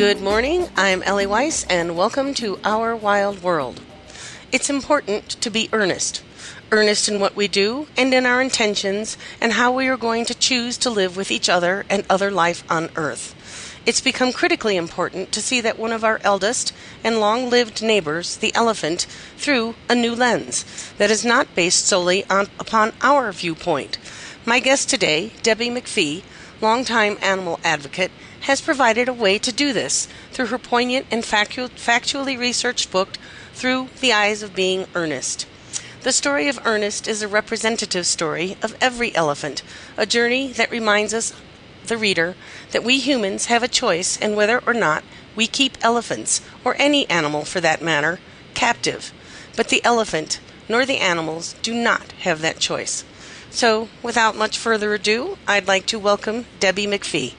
Good morning. I'm Ellie Weiss, and welcome to Our Wild World. It's important to be earnest. Earnest in what we do and in our intentions and how we are going to choose to live with each other and other life on Earth. It's become critically important to see that one of our eldest and long lived neighbors, the elephant, through a new lens that is not based solely on, upon our viewpoint. My guest today, Debbie McPhee, longtime animal advocate, has provided a way to do this through her poignant and factu- factually researched book, Through the Eyes of Being Earnest. The story of Ernest is a representative story of every elephant, a journey that reminds us, the reader, that we humans have a choice in whether or not we keep elephants, or any animal for that matter, captive. But the elephant, nor the animals, do not have that choice. So, without much further ado, I'd like to welcome Debbie McPhee.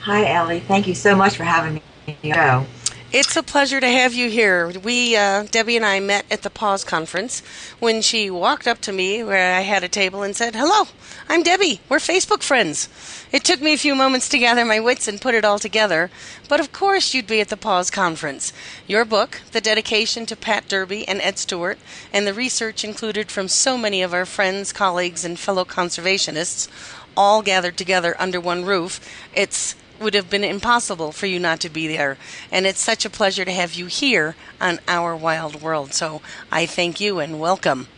Hi, Ellie. Thank you so much for having me on. It's a pleasure to have you here. We, uh, Debbie and I, met at the PAWS conference when she walked up to me where I had a table and said, Hello, I'm Debbie. We're Facebook friends. It took me a few moments to gather my wits and put it all together, but of course you'd be at the PAWS conference. Your book, the dedication to Pat Derby and Ed Stewart, and the research included from so many of our friends, colleagues, and fellow conservationists, all gathered together under one roof. It's would have been impossible for you not to be there. And it's such a pleasure to have you here on Our Wild World. So I thank you and welcome.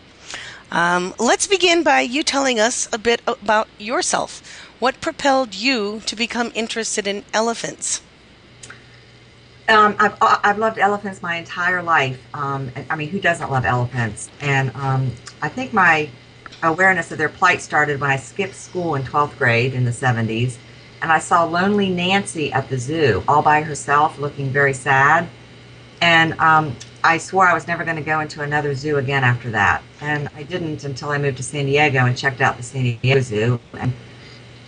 Um, let's begin by you telling us a bit about yourself. What propelled you to become interested in elephants? Um, I've, I've loved elephants my entire life. Um, I mean, who doesn't love elephants? And um, I think my awareness of their plight started when I skipped school in 12th grade in the 70s and I saw Lonely Nancy at the zoo all by herself, looking very sad. And um, I swore I was never going to go into another zoo again after that. And I didn't until I moved to San Diego and checked out the San Diego Zoo. And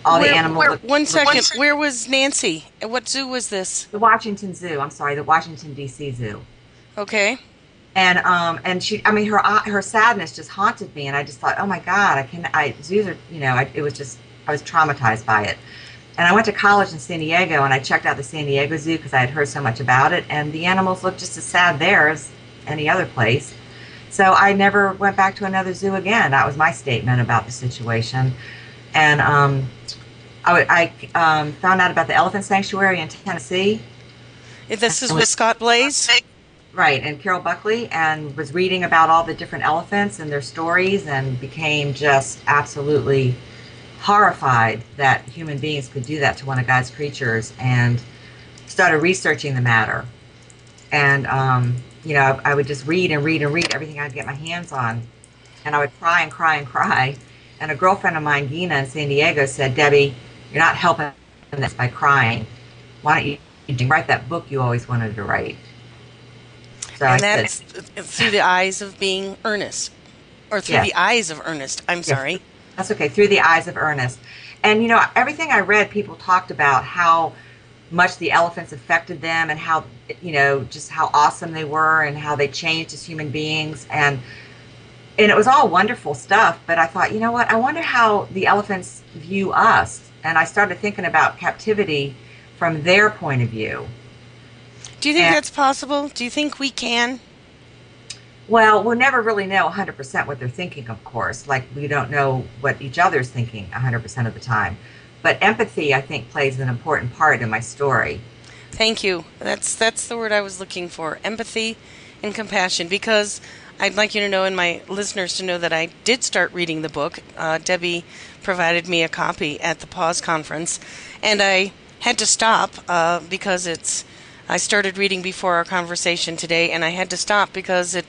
all where, the animals. Where, looked, one second. Where was Nancy? What zoo was this? The Washington Zoo. I'm sorry, the Washington D.C. Zoo. Okay. And um and she, I mean, her her sadness just haunted me, and I just thought, oh my God, I can. I zoos are, you know, I, it was just I was traumatized by it. And I went to college in San Diego and I checked out the San Diego Zoo because I had heard so much about it. And the animals looked just as sad there as any other place. So I never went back to another zoo again. That was my statement about the situation. And um, I, I um, found out about the elephant sanctuary in Tennessee. This is with Scott Blais? Right, and Carol Buckley, and was reading about all the different elephants and their stories and became just absolutely horrified that human beings could do that to one of God's creatures and started researching the matter. And, um, you know, I, I, would just read and read and read everything I'd get my hands on. And I would cry and cry and cry. And a girlfriend of mine, Gina, in San Diego, said, Debbie, you're not helping this by crying. Why don't you, write that book you always wanted to write? So and I that's said, through the eyes of being earnest. Or through yes. the eyes of Ernest. I'm sorry. That's okay. Through the eyes of Ernest. And, you know, everything I read, people talked about how much the elephants affected them and how, you know, just how awesome they were and how they changed as human beings. And and it was all wonderful stuff. But I thought, you know what? I wonder how the elephants view us. And I started thinking about captivity from their point of view. Do you think And- that's possible? Do you think we can? Well, we'll never really know 100% what they're thinking, of course. Like, we don't know what each other's thinking 100% of the time. But empathy, I think, plays an important part in my story. Thank you. That's that's the word I was looking for. Empathy and compassion because I'd like you to know and my listeners to know that I did start reading the book. Uh, Debbie provided me a copy at the PAWS conference, and I had to stop uh, because it's. I started reading before our conversation today, and I had to stop because it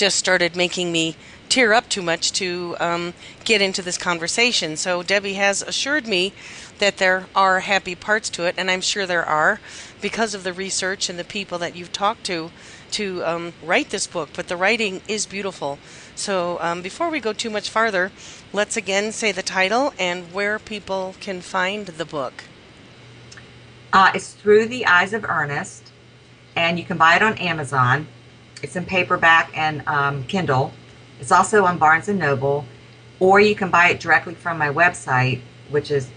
just started making me tear up too much to um, get into this conversation. So Debbie has assured me that there are happy parts to it, and I'm sure there are because of the research and the people that you've talked to to um, write this book. But the writing is beautiful. So um, before we go too much farther, let's again say the title and where people can find the book. Uh, it's Through the Eyes of Ernest, and you can buy it on Amazon. It's in paperback and um, Kindle. It's also on Barnes and Noble, or you can buy it directly from my website, which is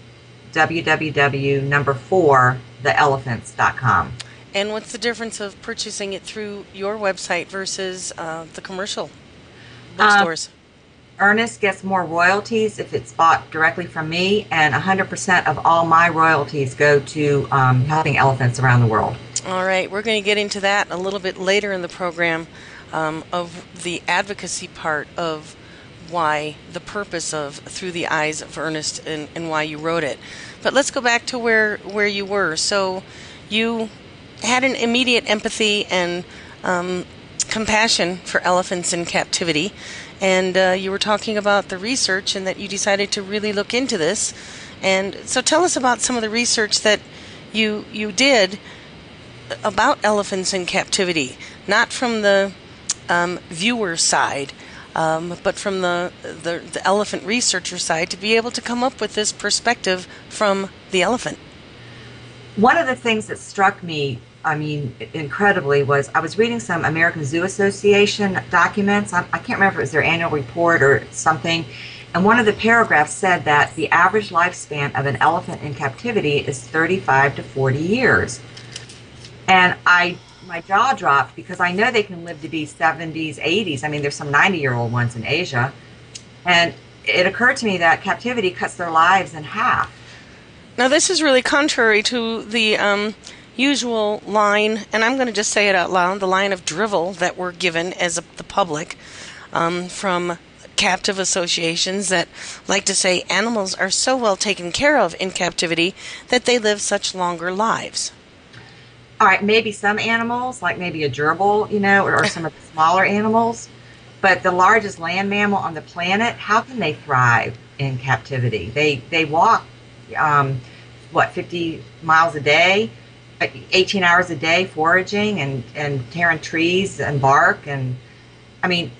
www number four theelephants.com. And what's the difference of purchasing it through your website versus uh, the commercial bookstores? Ernest gets more royalties if it's bought directly from me, and 100% of all my royalties go to um, helping elephants around the world. All right, we're going to get into that a little bit later in the program um, of the advocacy part of why the purpose of Through the Eyes of Ernest and, and why you wrote it. But let's go back to where, where you were. So you had an immediate empathy and um, compassion for elephants in captivity. And uh, you were talking about the research and that you decided to really look into this. And so tell us about some of the research that you you did about elephants in captivity, not from the um, viewer side, um, but from the, the the elephant researcher side, to be able to come up with this perspective from the elephant. One of the things that struck me, I mean, incredibly, was I was reading some American Zoo Association documents. I, I can't remember if it was their annual report or something. And one of the paragraphs said that the average lifespan of an elephant in captivity is 35 to 40 years. And I, my jaw dropped because I know they can live to be 70s, 80s. I mean, there's some 90 year old ones in Asia. And it occurred to me that captivity cuts their lives in half. Now, this is really contrary to the um, usual line, and I'm going to just say it out loud the line of drivel that we're given as a, the public um, from captive associations that like to say animals are so well taken care of in captivity that they live such longer lives. All right, maybe some animals, like maybe a gerbil, you know, or, or some of the smaller animals, but the largest land mammal on the planet, how can they thrive in captivity? They they walk, um, what, 50 miles a day, uh, 18 hours a day foraging and, and tearing trees and bark. And I mean,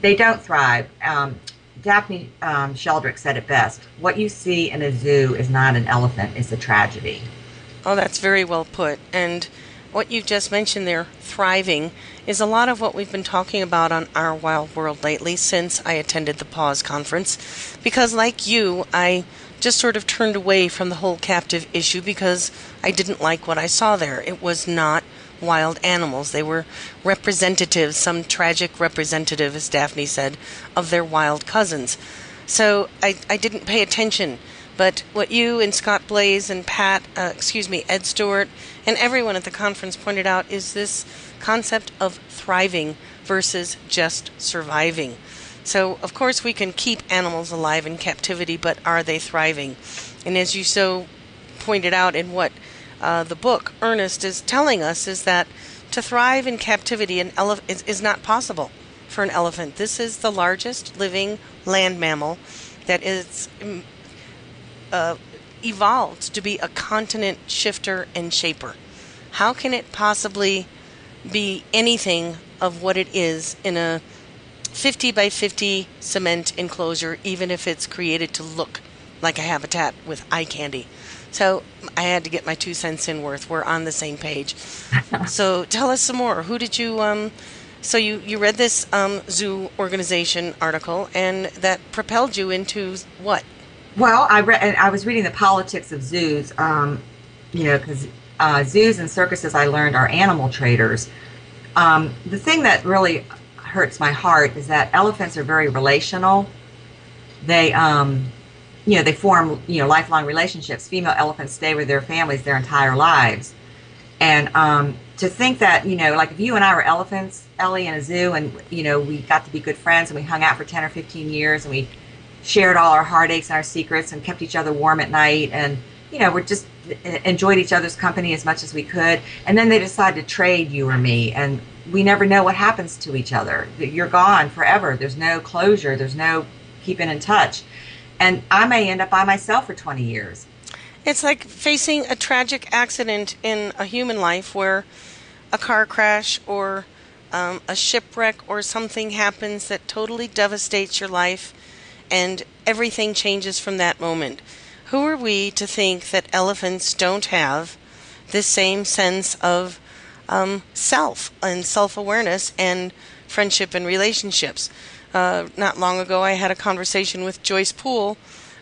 they don't thrive. Um, Daphne um, Sheldrick said it best. What you see in a zoo is not an elephant, it's a tragedy. Oh, that's very well put. And what you've just mentioned there, thriving, is a lot of what we've been talking about on Our Wild World lately since I attended the PAWS conference. Because, like you, I just sort of turned away from the whole captive issue because I didn't like what I saw there. It was not wild animals. They were representatives, some tragic representative, as Daphne said, of their wild cousins. So I, I didn't pay attention. But what you and Scott Blais and Pat, uh, excuse me, Ed Stewart, and everyone at the conference pointed out is this concept of thriving versus just surviving. So, of course, we can keep animals alive in captivity, but are they thriving? And as you so pointed out in what uh, the book Ernest is telling us, is that to thrive in captivity an is, is not possible for an elephant. This is the largest living land mammal that is mm, uh, evolved to be a continent shifter and shaper. How can it possibly be anything of what it is in a 50 by 50 cement enclosure, even if it's created to look like a habitat with eye candy? So I had to get my two cents in worth. We're on the same page. so tell us some more. Who did you um, So you, you read this um, zoo organization article, and that propelled you into what? Well, I read. I was reading the politics of zoos. Um, you know, because uh, zoos and circuses, I learned, are animal traders. Um, the thing that really hurts my heart is that elephants are very relational. They, um, you know, they form you know lifelong relationships. Female elephants stay with their families their entire lives, and um, to think that you know, like if you and I were elephants, Ellie, in a zoo, and you know, we got to be good friends and we hung out for ten or fifteen years, and we shared all our heartaches and our secrets and kept each other warm at night, and you know, we're just enjoyed each other's company as much as we could. And then they decide to trade you or me, and we never know what happens to each other. You're gone forever. There's no closure. There's no keeping in touch. And I may end up by myself for 20 years. It's like facing a tragic accident in a human life where a car crash or um, a shipwreck or something happens that totally devastates your life and everything changes from that moment. Who are we to think that elephants don't have this same sense of um, self and self awareness and friendship and relationships? Uh, not long ago, I had a conversation with Joyce Poole,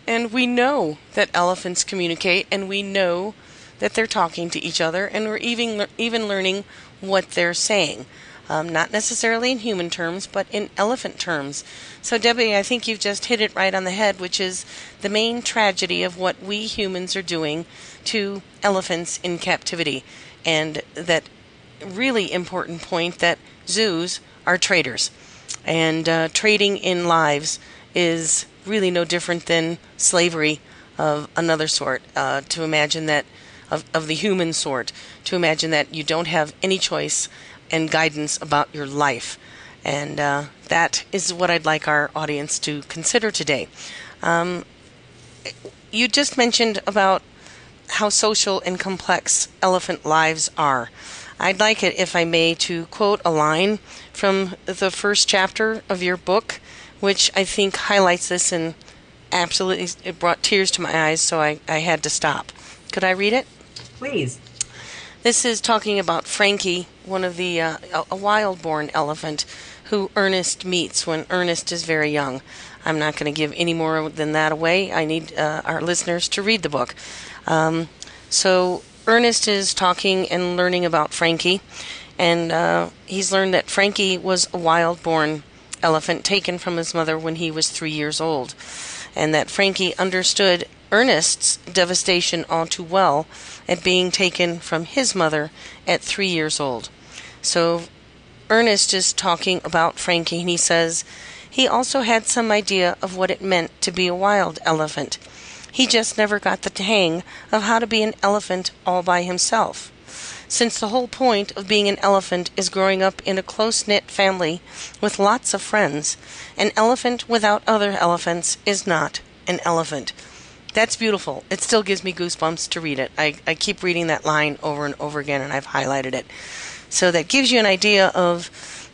and we know that elephants communicate, and we know that they're talking to each other, and we're even even learning what they're saying um, not necessarily in human terms, but in elephant terms. So, Debbie, I think you've just hit it right on the head, which is the main tragedy of what we humans are doing to elephants in captivity. And that really important point that zoos are traders. And uh, trading in lives is really no different than slavery of another sort. Uh, to imagine that, of, of the human sort, to imagine that you don't have any choice and guidance about your life. And uh, that is what I'd like our audience to consider today. Um, you just mentioned about how social and complex elephant lives are. I'd like it, if I may, to quote a line from the first chapter of your book, which I think highlights this and absolutely it brought tears to my eyes, so I, I had to stop. Could I read it? Please. This is talking about Frankie, one of the uh, a wild-born elephant who Ernest meets when Ernest is very young. I'm not going to give any more than that away. I need uh, our listeners to read the book. Um, so Ernest is talking and learning about Frankie, and uh, he's learned that Frankie was a wild-born elephant taken from his mother when he was three years old, and that Frankie understood Ernest's devastation all too well at being taken from his mother at three years old. So Ernest is talking about Frankie, and he says he also had some idea of what it meant to be a wild elephant. He just never got the hang of how to be an elephant all by himself. Since the whole point of being an elephant is growing up in a close knit family with lots of friends, an elephant without other elephants is not an elephant. That's beautiful. It still gives me goosebumps to read it. I, I keep reading that line over and over again, and I've highlighted it. So that gives you an idea of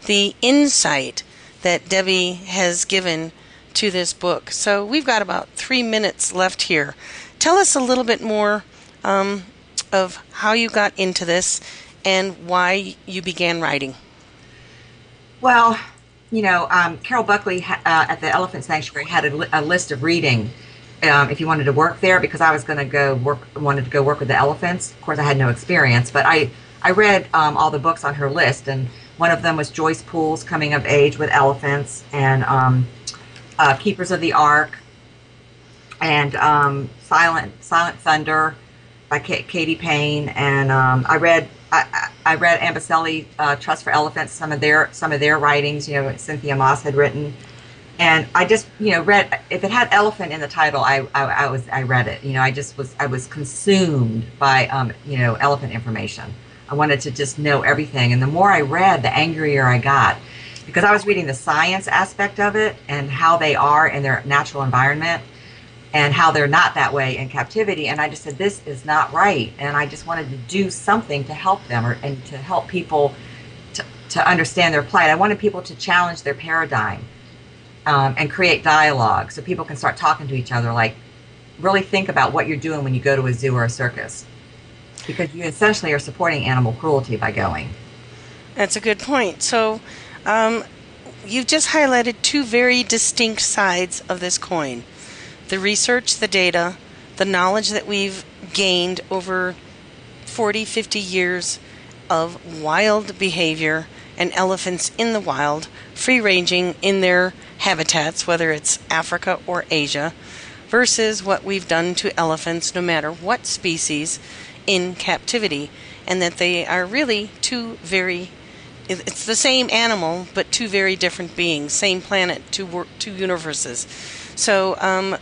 the insight that Debbie has given to this book. So we've got about three minutes left here. Tell us a little bit more um, of how you got into this and why you began writing. Well, you know, um, Carol Buckley uh, at the Elephant Sanctuary had a, li- a list of reading um, if you wanted to work there because I was going to go work wanted to go work with the elephants. Of course, I had no experience, but I I read um, all the books on her list, and one of them was Joyce Poole's Coming of Age with Elephants and um, uh, Keepers of the Ark and um, Silent Silent Thunder by K- Katy Payne, and um, I read. I, I read Amboseli uh, Trust for Elephants, some of their some of their writings. You know, Cynthia Moss had written, and I just you know read if it had elephant in the title I, I, I was I read it. You know I just was I was consumed by um, you know elephant information. I wanted to just know everything. And the more I read the angrier I got. Because I was reading the science aspect of it and how they are in their natural environment and how they're not that way in captivity. And I just said this is not right. And I just wanted to do something to help them or, and to help people to, to understand their plight. I wanted people to challenge their paradigm um, and create dialogue so people can start talking to each other. Like, really think about what you're doing when you go to a zoo or a circus, because you essentially are supporting animal cruelty by going. That's a good point. So, Um, you've just highlighted two very distinct sides of this coin the research, the data, the knowledge that we've gained over 40, 50 years of wild behavior and elephants in the wild, free ranging in their habitats, whether it's Africa or Asia, versus what we've done to elephants, no matter what species, in captivity, and that they are really two very it's the same animal, but two very different beings, same planet, two two universes. So um,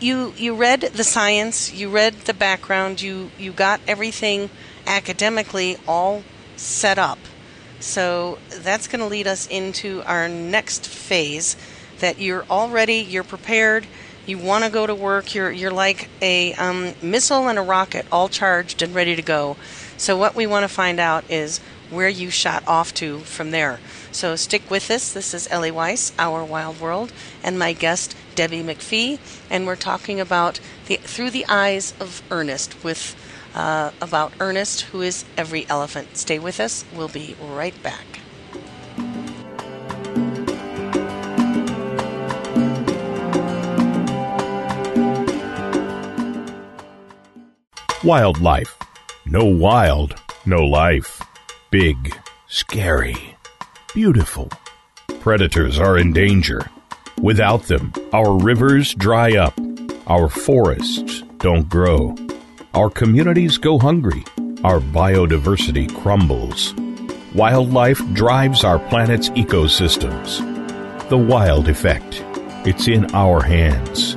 you you read the science, you read the background, you you got everything academically all set up. So that's going to lead us into our next phase that you're already you're prepared, you want to go to work, you're you're like a um, missile and a rocket all charged and ready to go. So what we want to find out is where you shot off to from there. So stick with us. This is Ellie Weiss, Our Wild World, and my guest Debbie McPhee, and we're talking about the through the eyes of Ernest with uh, about Ernest, who is every elephant. Stay with us. We'll be right back. Wildlife. No wild, no life. Big, scary, beautiful. Predators are in danger. Without them, our rivers dry up, our forests don't grow, our communities go hungry, our biodiversity crumbles. Wildlife drives our planet's ecosystems. The wild effect. It's in our hands.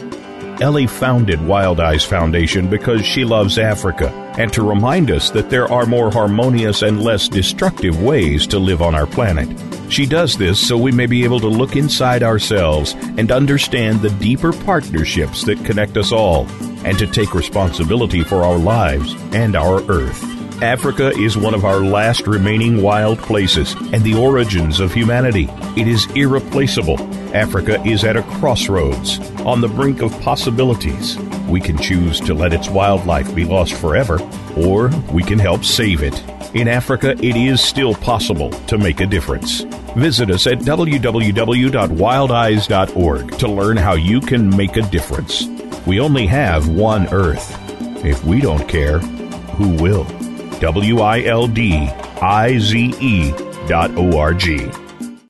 Ellie founded Wild Eyes Foundation because she loves Africa and to remind us that there are more harmonious and less destructive ways to live on our planet. She does this so we may be able to look inside ourselves and understand the deeper partnerships that connect us all, and to take responsibility for our lives and our Earth. Africa is one of our last remaining wild places and the origins of humanity. It is irreplaceable. Africa is at a crossroads, on the brink of possibilities. We can choose to let its wildlife be lost forever, or we can help save it. In Africa, it is still possible to make a difference. Visit us at www.wildeyes.org to learn how you can make a difference. We only have one Earth. If we don't care, who will? W I L D I Z E dot O R G.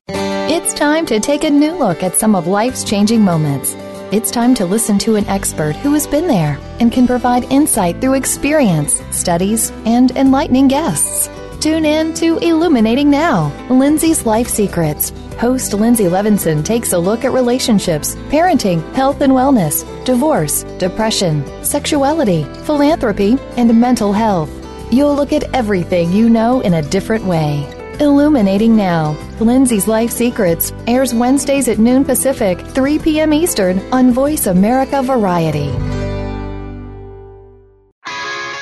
It's time to take a new look at some of life's changing moments. It's time to listen to an expert who has been there and can provide insight through experience, studies, and enlightening guests. Tune in to Illuminating Now, Lindsay's Life Secrets. Host Lindsay Levinson takes a look at relationships, parenting, health and wellness, divorce, depression, sexuality, philanthropy, and mental health. You'll look at everything you know in a different way. Illuminating Now. Lindsay's Life Secrets airs Wednesdays at noon Pacific, 3 p.m. Eastern on Voice America Variety.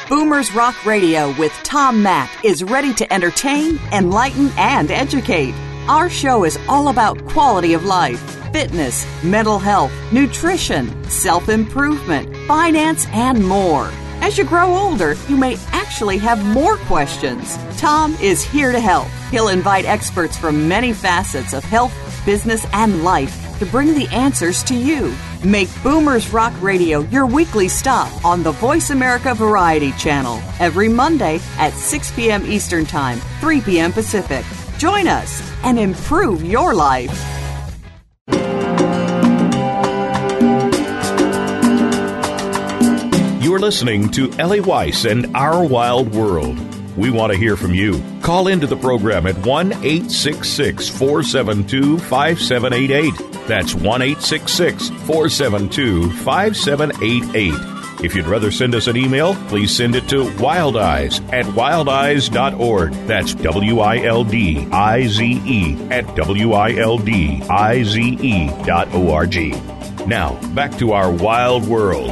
Boomers Rock Radio with Tom Mack is ready to entertain, enlighten, and educate. Our show is all about quality of life, fitness, mental health, nutrition, self improvement, finance, and more. As you grow older, you may actually have more questions. Tom is here to help. He'll invite experts from many facets of health, business, and life to bring the answers to you. Make Boomers Rock Radio your weekly stop on the Voice America Variety Channel every Monday at 6 p.m. Eastern Time, 3 p.m. Pacific. Join us and improve your life. You're listening to Ellie Weiss and Our Wild World. We want to hear from you. Call into the program at 1 866 472 5788. That's 1 866 472 5788. If you'd rather send us an email, please send it to wildeyes at wildeyes.org. That's W I L D I Z E at W I L D I Z E dot O R G. Now, back to our wild world.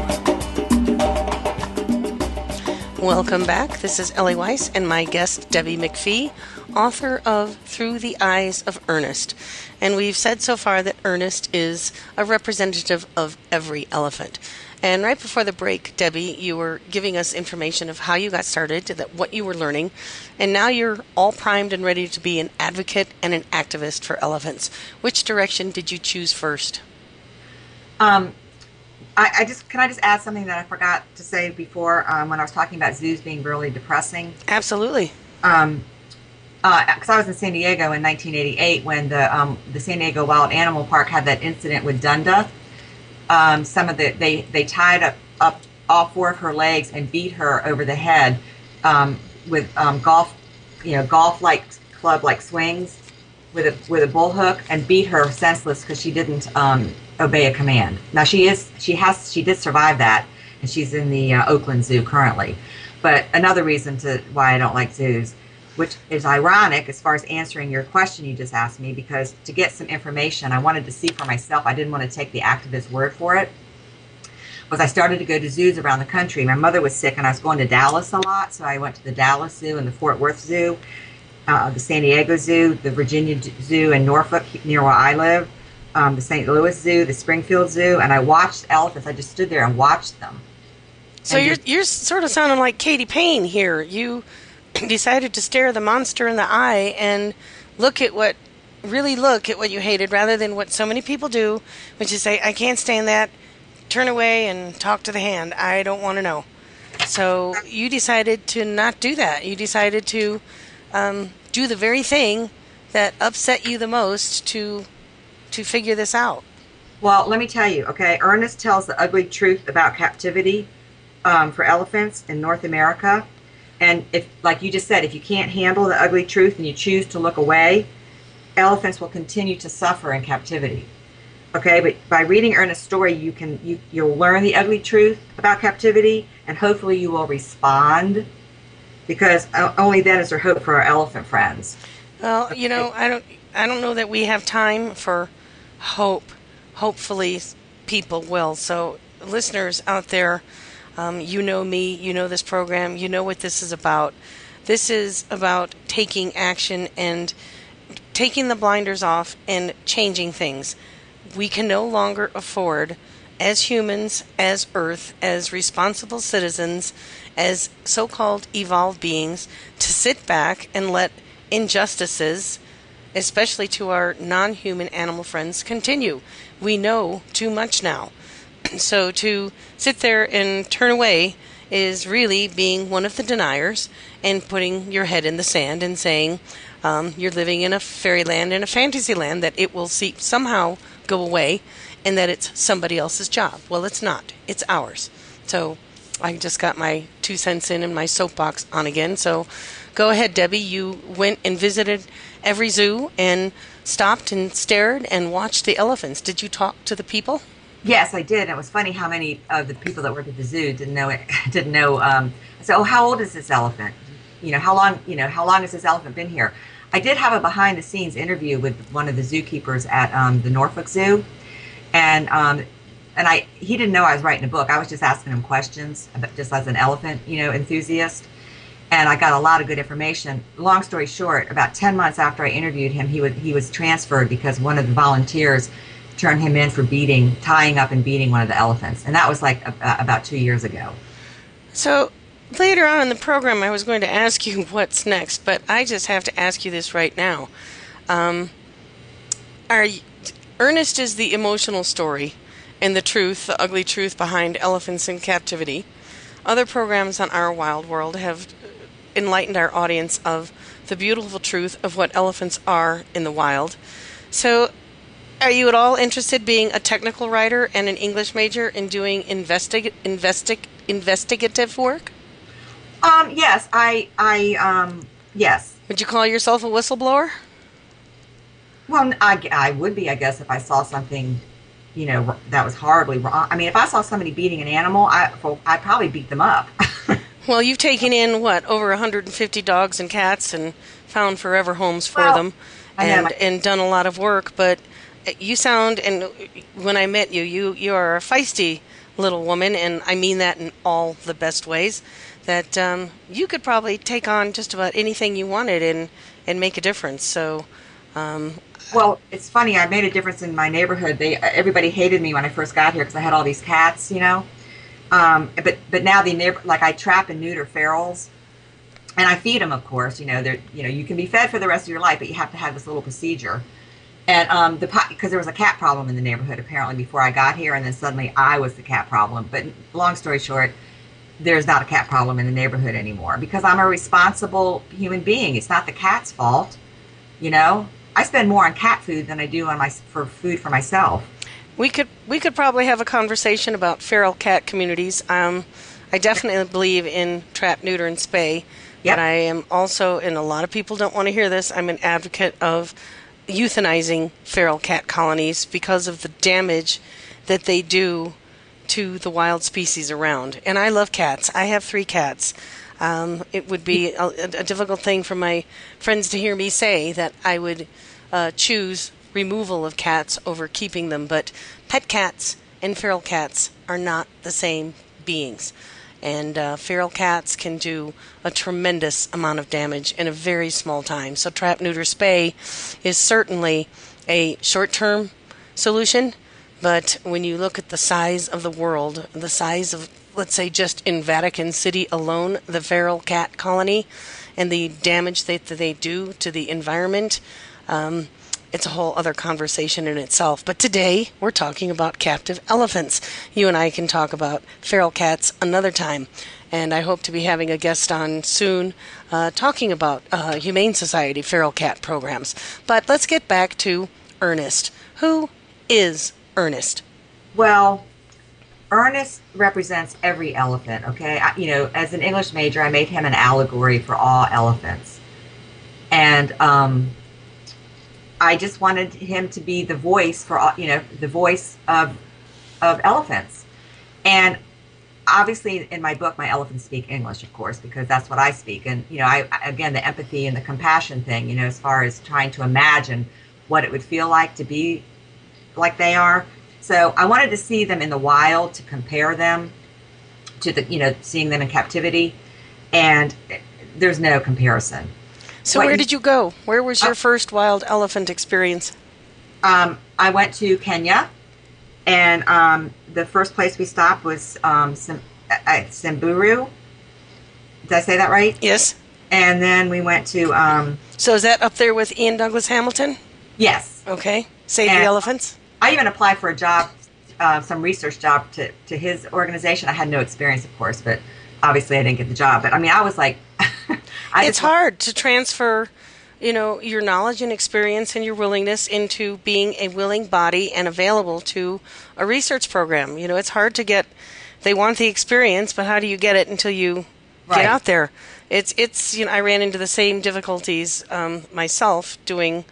Welcome back. This is Ellie Weiss and my guest, Debbie McPhee, author of Through the Eyes of Ernest. And we've said so far that Ernest is a representative of every elephant. And right before the break, Debbie, you were giving us information of how you got started, that what you were learning, and now you're all primed and ready to be an advocate and an activist for elephants. Which direction did you choose first? Um, I, I just can I just add something that I forgot to say before um, when I was talking about zoos being really depressing. Absolutely. Um, because uh, I was in San Diego in 1988 when the um, the San Diego Wild Animal Park had that incident with Dunda. Um, some of the they they tied up up all four of her legs and beat her over the head um, with um, golf, you know, golf like club like swings with a with a bull hook and beat her senseless because she didn't um, obey a command. Now she is she has she did survive that and she's in the uh, Oakland Zoo currently. But another reason to why I don't like zoos which is ironic as far as answering your question you just asked me, because to get some information, I wanted to see for myself. I didn't want to take the activist word for it. Was I started to go to zoos around the country. My mother was sick, and I was going to Dallas a lot, so I went to the Dallas Zoo and the Fort Worth Zoo, uh, the San Diego Zoo, the Virginia Zoo in Norfolk, near where I live, um, the St. Louis Zoo, the Springfield Zoo, and I watched elephants. I just stood there and watched them. So and you're just, you're sort of sounding like Katy Payne here. You decided to stare the monster in the eye and look at what really look at what you hated rather than what so many people do, which is say, I can't stand that, turn away and talk to the hand. I don't want to know. So you decided to not do that. You decided to um, do the very thing that upset you the most to to figure this out. Well, let me tell you, okay. Ernest tells the ugly truth about captivity um, for elephants in North America. And if, like you just said, if you can't handle the ugly truth and you choose to look away, elephants will continue to suffer in captivity. Okay, but by reading Ernest's story, you can you you'll learn the ugly truth about captivity, and hopefully you will respond, because only then is there hope for our elephant friends. Well, you know, I don't I don't know that we have time for hope. Hopefully, people will. So, listeners out there um, you know me, you know this program, you know what this is about. This is about taking action and taking the blinders off and changing things. We can no longer afford, as humans, as Earth, as responsible citizens, as so called evolved beings, to sit back and let injustices, especially to our non human animal friends, continue. We know too much now. So to sit there and turn away is really being one of the deniers and putting your head in the sand and saying um, you're living in a fairyland and a fantasy land that it will see somehow go away and that it's somebody else's job. Well, it's not. It's ours. So I just got my two cents in and my soapbox on again. So go ahead, Debbie. You went and visited every zoo and stopped and stared and watched the elephants. Did you talk to the people? Yes, I did. It was funny how many of the people that work at the zoo didn't know it. Didn't know. Um, so, oh, how old is this elephant? You know, how long? You know, how long has this elephant been here? I did have a behind-the-scenes interview with one of the zookeepers at um, the Norfolk Zoo, and um, and I he didn't know I was writing a book. I was just asking him questions, just as an elephant, you know, enthusiast. And I got a lot of good information. Long story short, about ten months after I interviewed him, he was he was transferred because one of the volunteers turn him in for beating, tying up and beating one of the elephants. And that was like a, about two years ago. So later on in the program, I was going to ask you what's next, but I just have to ask you this right now. Um, are you, Ernest is the emotional story and the truth, the ugly truth behind elephants in captivity. Other programs on Our Wild World have enlightened our audience of the beautiful truth of what elephants are in the wild. So, are you at all interested being a technical writer and an English major in doing investi- investi- investigative work? Um, yes, I, I, um, yes. Would you call yourself a whistleblower? Well, I, I would be, I guess, if I saw something, you know, that was horribly wrong. I mean, if I saw somebody beating an animal, I, I'd probably beat them up. well, you've taken in what over 150 dogs and cats and found forever homes for well, them, and and done a lot of work, but you sound and when I met you, you you are a feisty little woman, and I mean that in all the best ways. that um, you could probably take on just about anything you wanted and and make a difference. So. Um, well, it's funny. I made a difference in my neighborhood. They everybody hated me when I first got here because I had all these cats, you know. Um, but but now the neighbor like I trap and neuter ferals, and I feed them, of course. You know, they're you know you can be fed for the rest of your life, but you have to have this little procedure. And um, the because there was a cat problem in the neighborhood apparently before I got here, and then suddenly I was the cat problem. But long story short, there's not a cat problem in the neighborhood anymore because I'm a responsible human being. It's not the cat's fault, you know. I spend more on cat food than I do on my for food for myself. We could we could probably have a conversation about feral cat communities. Um, I definitely believe in trap, neuter, and spay. Yep. But I am also, and a lot of people don't want to hear this. I'm an advocate of euthanizing feral cat colonies because of the damage that they do to the wild species around. And I love cats. I have three cats. Um, it would be a, a, difficult thing for my friends to hear me say that I would uh, choose removal of cats over keeping them, but pet cats and feral cats are not the same beings. And uh, feral cats can do a tremendous amount of damage in a very small time. So, trap, neuter, spay is certainly a short term solution but when you look at the size of the world, the size of, let's say, just in Vatican City alone, the feral cat colony, and the damage that they do to the environment, um, it's a whole other conversation in itself. But today, we're talking about captive elephants. You and I can talk about feral cats another time. And I hope to be having a guest on soon uh, talking about uh, Humane Society feral cat programs. But let's get back to Ernest. Who is Ernest? Well, Ernest represents every elephant, okay? I, you know, as an English major, I made him an allegory for all elephants. And um, I just wanted him to be the voice for all, you know, the voice of of elephants. And obviously in my book my elephants speak English, of course, because that's what I speak. And you know, I again the empathy and the compassion thing, you know, as far as trying to imagine what it would feel like to be like they are. So I wanted to see them in the wild to compare them to the, you know, seeing them in captivity. And eh, there's no comparison. So where did you go? Where was your uh, first wild elephant experience? Um, I went to Kenya, and um, the first place we stopped was um, Sim- uh, Samburu. Did I say that right? Yes. And then we went to. Um, so is that up there with Iain Douglas-Hamilton? Yes. Okay. Save and, the elephants. I even applied for a job, uh, some research job to, to his organization. I had no experience, of course, but obviously I didn't get the job. But I mean, I was like, it's hard to transfer, you know, your knowledge and experience and your willingness into being a willing body and available to a research program. You know, it's hard to get. They want the experience, but how do you get it until you right. get out there? It's it's you know I ran into the same difficulties um, myself doing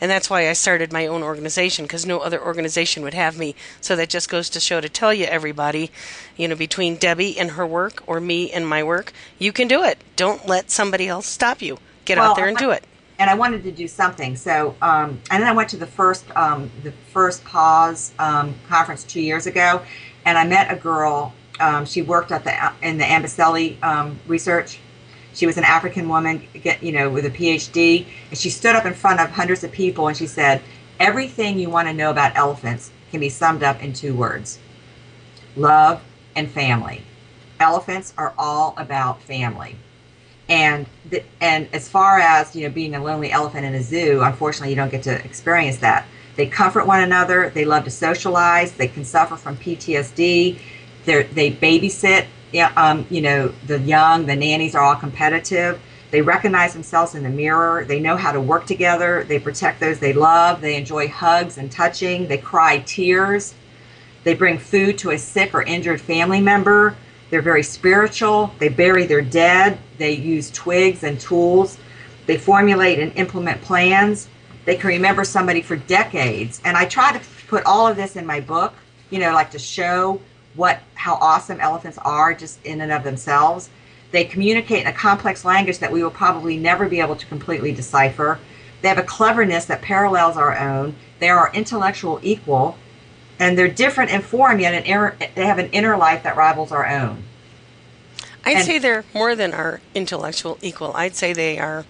and that's why I started my own organization because no other organization would have me. So that just goes to show to tell you, everybody, you know, between Debbie and her work or me and my work, you can do it. Don't let somebody else stop you. Get well, out there and do it. And I wanted to do something. So, um, and then I went to the first, um, the first PAWS um, conference two years ago, and I met a girl. Um, she worked at the in the Amboseli um, research she was an African woman, you know, with a PhD, and she stood up in front of hundreds of people and she said, "Everything you want to know about elephants can be summed up in two words: love and family. Elephants are all about family." And the, and as far as you know, being a lonely elephant in a zoo, unfortunately, you don't get to experience that. They comfort one another. They love to socialize. They can suffer from PTSD. They're, they babysit um, you know, the young, the nannies are all competitive. They recognize themselves in the mirror. They know how to work together. They protect those they love. They enjoy hugs and touching. They cry tears. They bring food to a sick or injured family member. They're very spiritual. They bury their dead. They use twigs and tools. They formulate and implement plans. They can remember somebody for decades. And I try to put all of this in my book, you know, like to show what how awesome elephants are just in and of themselves. They communicate in a complex language that we will probably never be able to completely decipher. They have a cleverness that parallels our own. They are our intellectual equal, and they're different in form, yet an inner, they have an inner life that rivals our own. I'd And- say they're more than our intellectual equal. I'd say they are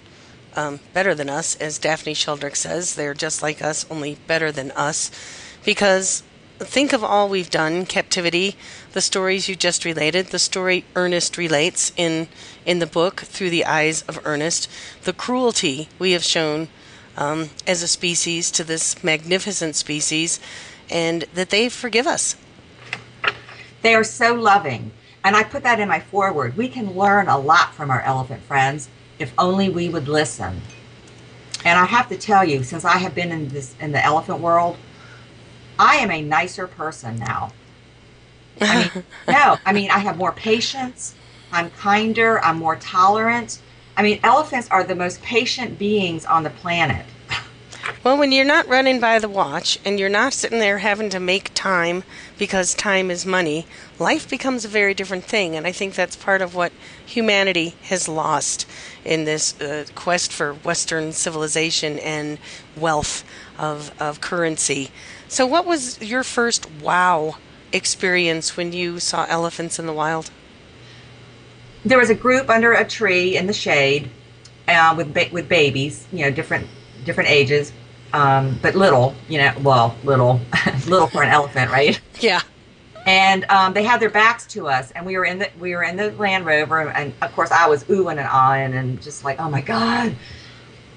um, better than us, as Daphne Sheldrick says. They're just like us, only better than us. Because think of all we've done captivity, the stories you just related, the story Ernest relates in, in the book through the eyes of Ernest, the cruelty we have shown um, as a species to this magnificent species, and that they forgive us. They are so loving. And I put that in my foreword. We can learn a lot from our elephant friends if only we would listen. And I have to tell you, since I have been in this in the elephant world, I am a nicer person now. I mean, no, I mean I have more patience. I'm kinder. I'm more tolerant. I mean, elephants are the most patient beings on the planet. Well, when you're not running by the watch and you're not sitting there having to make time because time is money, life becomes a very different thing. And I think that's part of what humanity has lost in this uh, quest for Western civilization and wealth of, of currency. So, what was your first wow experience when you saw elephants in the wild? there was a group under a tree in the shade uh, with ba- with babies, you know, different different ages, um, but little, you know, well, little, little for an elephant, right? Yeah. And um, they had their backs to us, and we were in the we were in the Land Rover, and of course I was oohing and ahhing and just like, oh my god.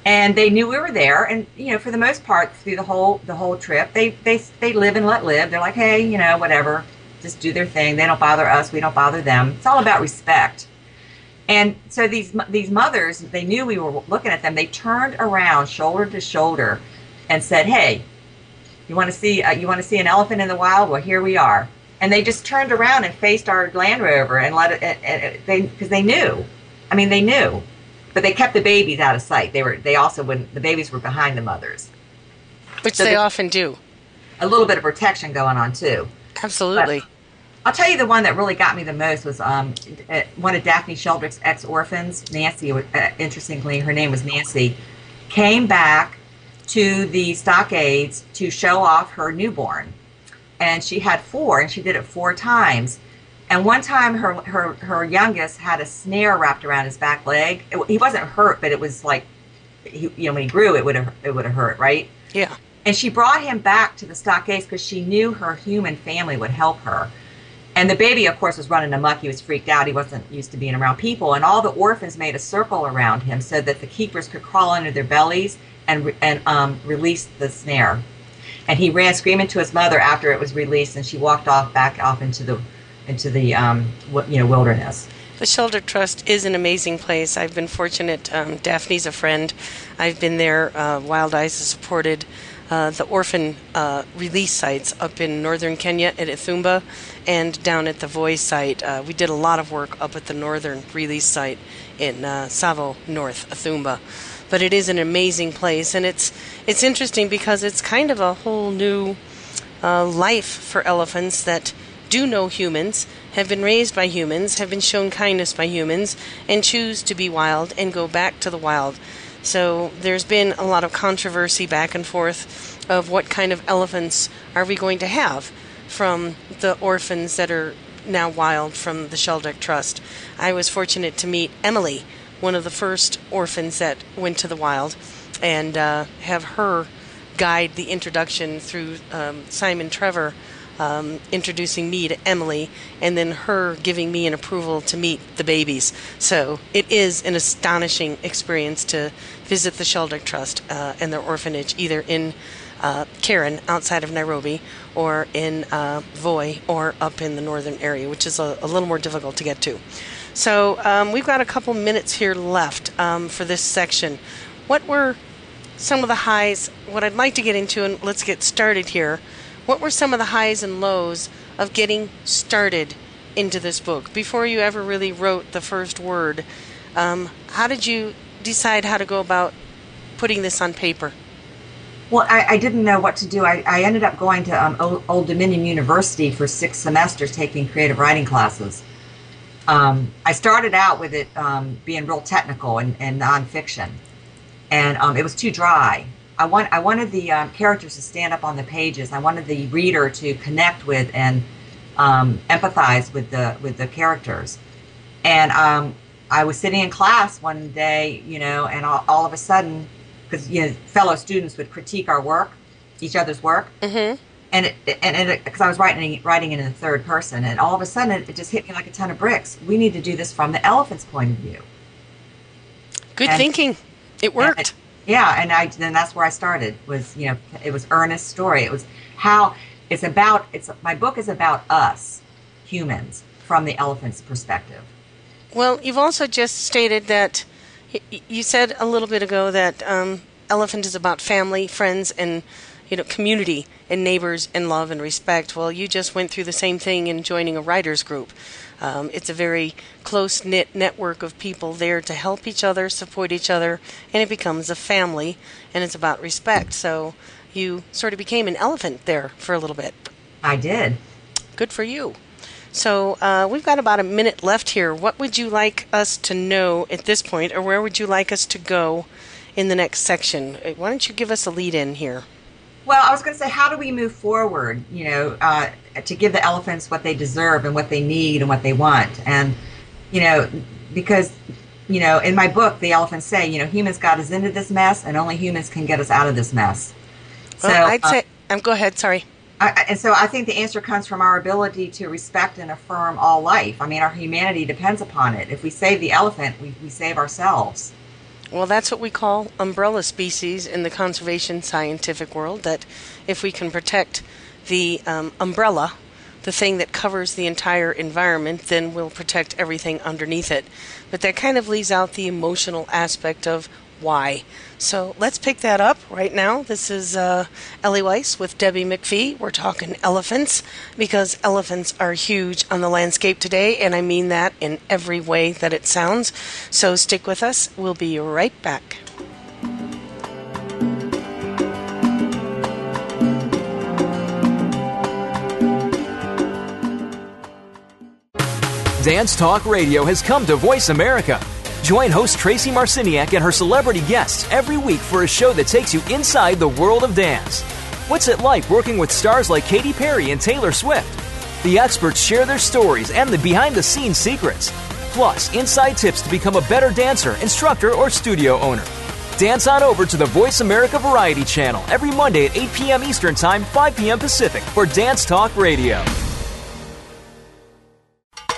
And they knew we were there, and you know, for the most part, through the whole the whole trip, they they they live and let live. They're like, hey, you know, whatever, just do their thing. They don't bother us, we don't bother them. It's all about respect. And so these these mothers, they knew we were looking at them. They turned around, shoulder to shoulder, and said, "Hey, you want to see uh, you want to see an elephant in the wild? Well, here we are." And they just turned around and faced our Land Rover and let it. And they because they knew, I mean, they knew, but they kept the babies out of sight. They were they also wouldn't. The babies were behind the mothers. Which So they the- often do. A little bit of protection going on too. Absolutely. I'll tell you the one that really got me the most was um, uh, one of Daphne Sheldrick's ex orphans, Nancy. Uh, interestingly, her name was Nancy. Came back to the stockades to show off her newborn, and she had four, and she did it four times. And one time, her her her youngest had a snare wrapped around his back leg. It, he wasn't hurt, but it was like, he, you know, when he grew, it would have it would have hurt, right? Yeah. And she brought him back to the stockades because she knew her human family would help her. And the baby, of course, was running amok. He was freaked out. He wasn't used to being around people. And all the orphans made a circle around him so that the keepers could crawl under their bellies and and um, release the snare. And he ran screaming to his mother after it was released, and she walked off back off into the into the um, you know wilderness. The Sheldrick Trust is an amazing place. I've been fortunate. Um, Daphne's a friend. I've been there. Uh, Wildize has supported uh, the orphan uh, release sites up in northern Kenya at Ithumba and down at the Voi site. Uh, we did a lot of work up at the northern release site in uh, Tsavo North, Ithumba. But it is an amazing place, and it's it's interesting because it's kind of a whole new uh, life for elephants that do know humans, have been raised by humans, have been shown kindness by humans, and choose to be wild and go back to the wild. So there's been a lot of controversy back and forth of what kind of elephants are we going to have from the orphans that are now wild from the Sheldrick Trust. I was fortunate to meet Emily, one of the first orphans that went to the wild, and uh, have her guide the introduction through um, Simon Trevor um, introducing me to Emily, and then her giving me an approval to meet the babies. So it is an astonishing experience to visit the Sheldrick Trust uh, and their orphanage, either in uh, Karen outside of Nairobi, or in uh, Voi, or up in the northern area, which is a, a little more difficult to get to. So um, we've got a couple minutes here left um, for this section. What were some of the highs? What I'd like to get into, and let's get started here. What were some of the highs and lows of getting started into this book before you ever really wrote the first word? Um, how did you decide how to go about putting this on paper? Well, I, I didn't know what to do. I, I ended up going to um, Old, Old Dominion University for six semesters taking creative writing classes. Um, I started out with it um, being real technical and, and nonfiction, and um, it was too dry. I want I wanted the um, characters to stand up on the pages. I wanted the reader to connect with and um, empathize with the with the characters. And um, I was sitting in class one day, you know, and all, all of a sudden, because you know, fellow students would critique our work, each other's work, Mm-hmm. and it, and because I was writing writing it in the third person, and all of a sudden it, just hit me like a ton of bricks. We need to do this from the elephant's point of view. Good And- thinking. It worked. Yeah, and I then that's where I started. Was you know it was Ernest's story. It was how it's about. It's my book is about us humans from the elephant's perspective. Well, you've also just stated that you said a little bit ago that um, elephant is about family, friends, and you know community and neighbors and love and respect. Well, you just went through the same thing in joining a writers group. Um, it's a very close knit network of people there to help each other, support each other, and it becomes a family. And it's about respect. So you sort of became an elephant there for a little bit. I did. Good for you. So uh, we've got about a minute left here. What would you like us to know at this point, or where would you like us to go in the next section? Uh, Why don't you give us a lead in here? Well, I was going to say, how do we move forward? You know, uh, to give the elephants what they deserve and what they need and what they want, and you know, because you know, in my book, the elephants say, you know, humans got us into this mess, and only humans can get us out of this mess. Well, so, I'd uh, say, um, go ahead. Sorry. I- and so I think the answer comes from our ability to respect and affirm all life. I mean, our humanity depends upon it. If we save the elephant, we, we save ourselves. Well, that's what we call umbrella species in the conservation scientific world. That if we can protect the um, umbrella, the thing that covers the entire environment, then we'll protect everything underneath it. But that kind of leaves out the emotional aspect of why. So let's pick that up right now. This is uh, Ellie Weiss with Debbie McPhee. We're talking elephants because elephants are huge on the landscape today, and I mean that in every way that it sounds. So stick with us. We'll be right back. Dance Talk Radio has come to Voice America. Join host Tracy Marciniak and her celebrity guests every week for a show that takes you inside the world of dance. What's it like working with stars like Katy Perry and Taylor Swift? The experts share their stories and the behind the scenes secrets, plus inside tips to become a better dancer, instructor, or studio owner. Dance on over to the Voice America Variety Channel every Monday at 8 p.m. Eastern Time, 5 p.m. Pacific for Dance Talk Radio.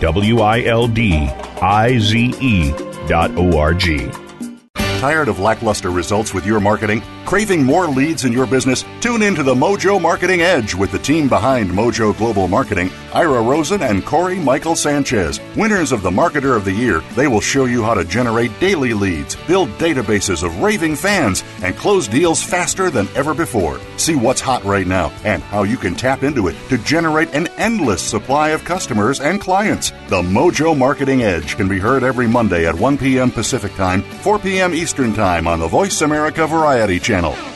W I L D I Z E dot O R G. Tired of lackluster results with your marketing? Craving more leads in your business? Tune in to the Mojo Marketing Edge with the team behind Mojo Global Marketing, Ira Rosen and Corey Michael Sanchez. Winners of the Marketer of the Year, they will show you how to generate daily leads, build databases of raving fans, and close deals faster than ever before. See what's hot right now and how you can tap into it to generate an endless supply of customers and clients. The Mojo Marketing Edge can be heard every Monday at 1 p.m. Pacific Time, 4 p.m. Eastern Time on the Voice America Variety Channel. Channel.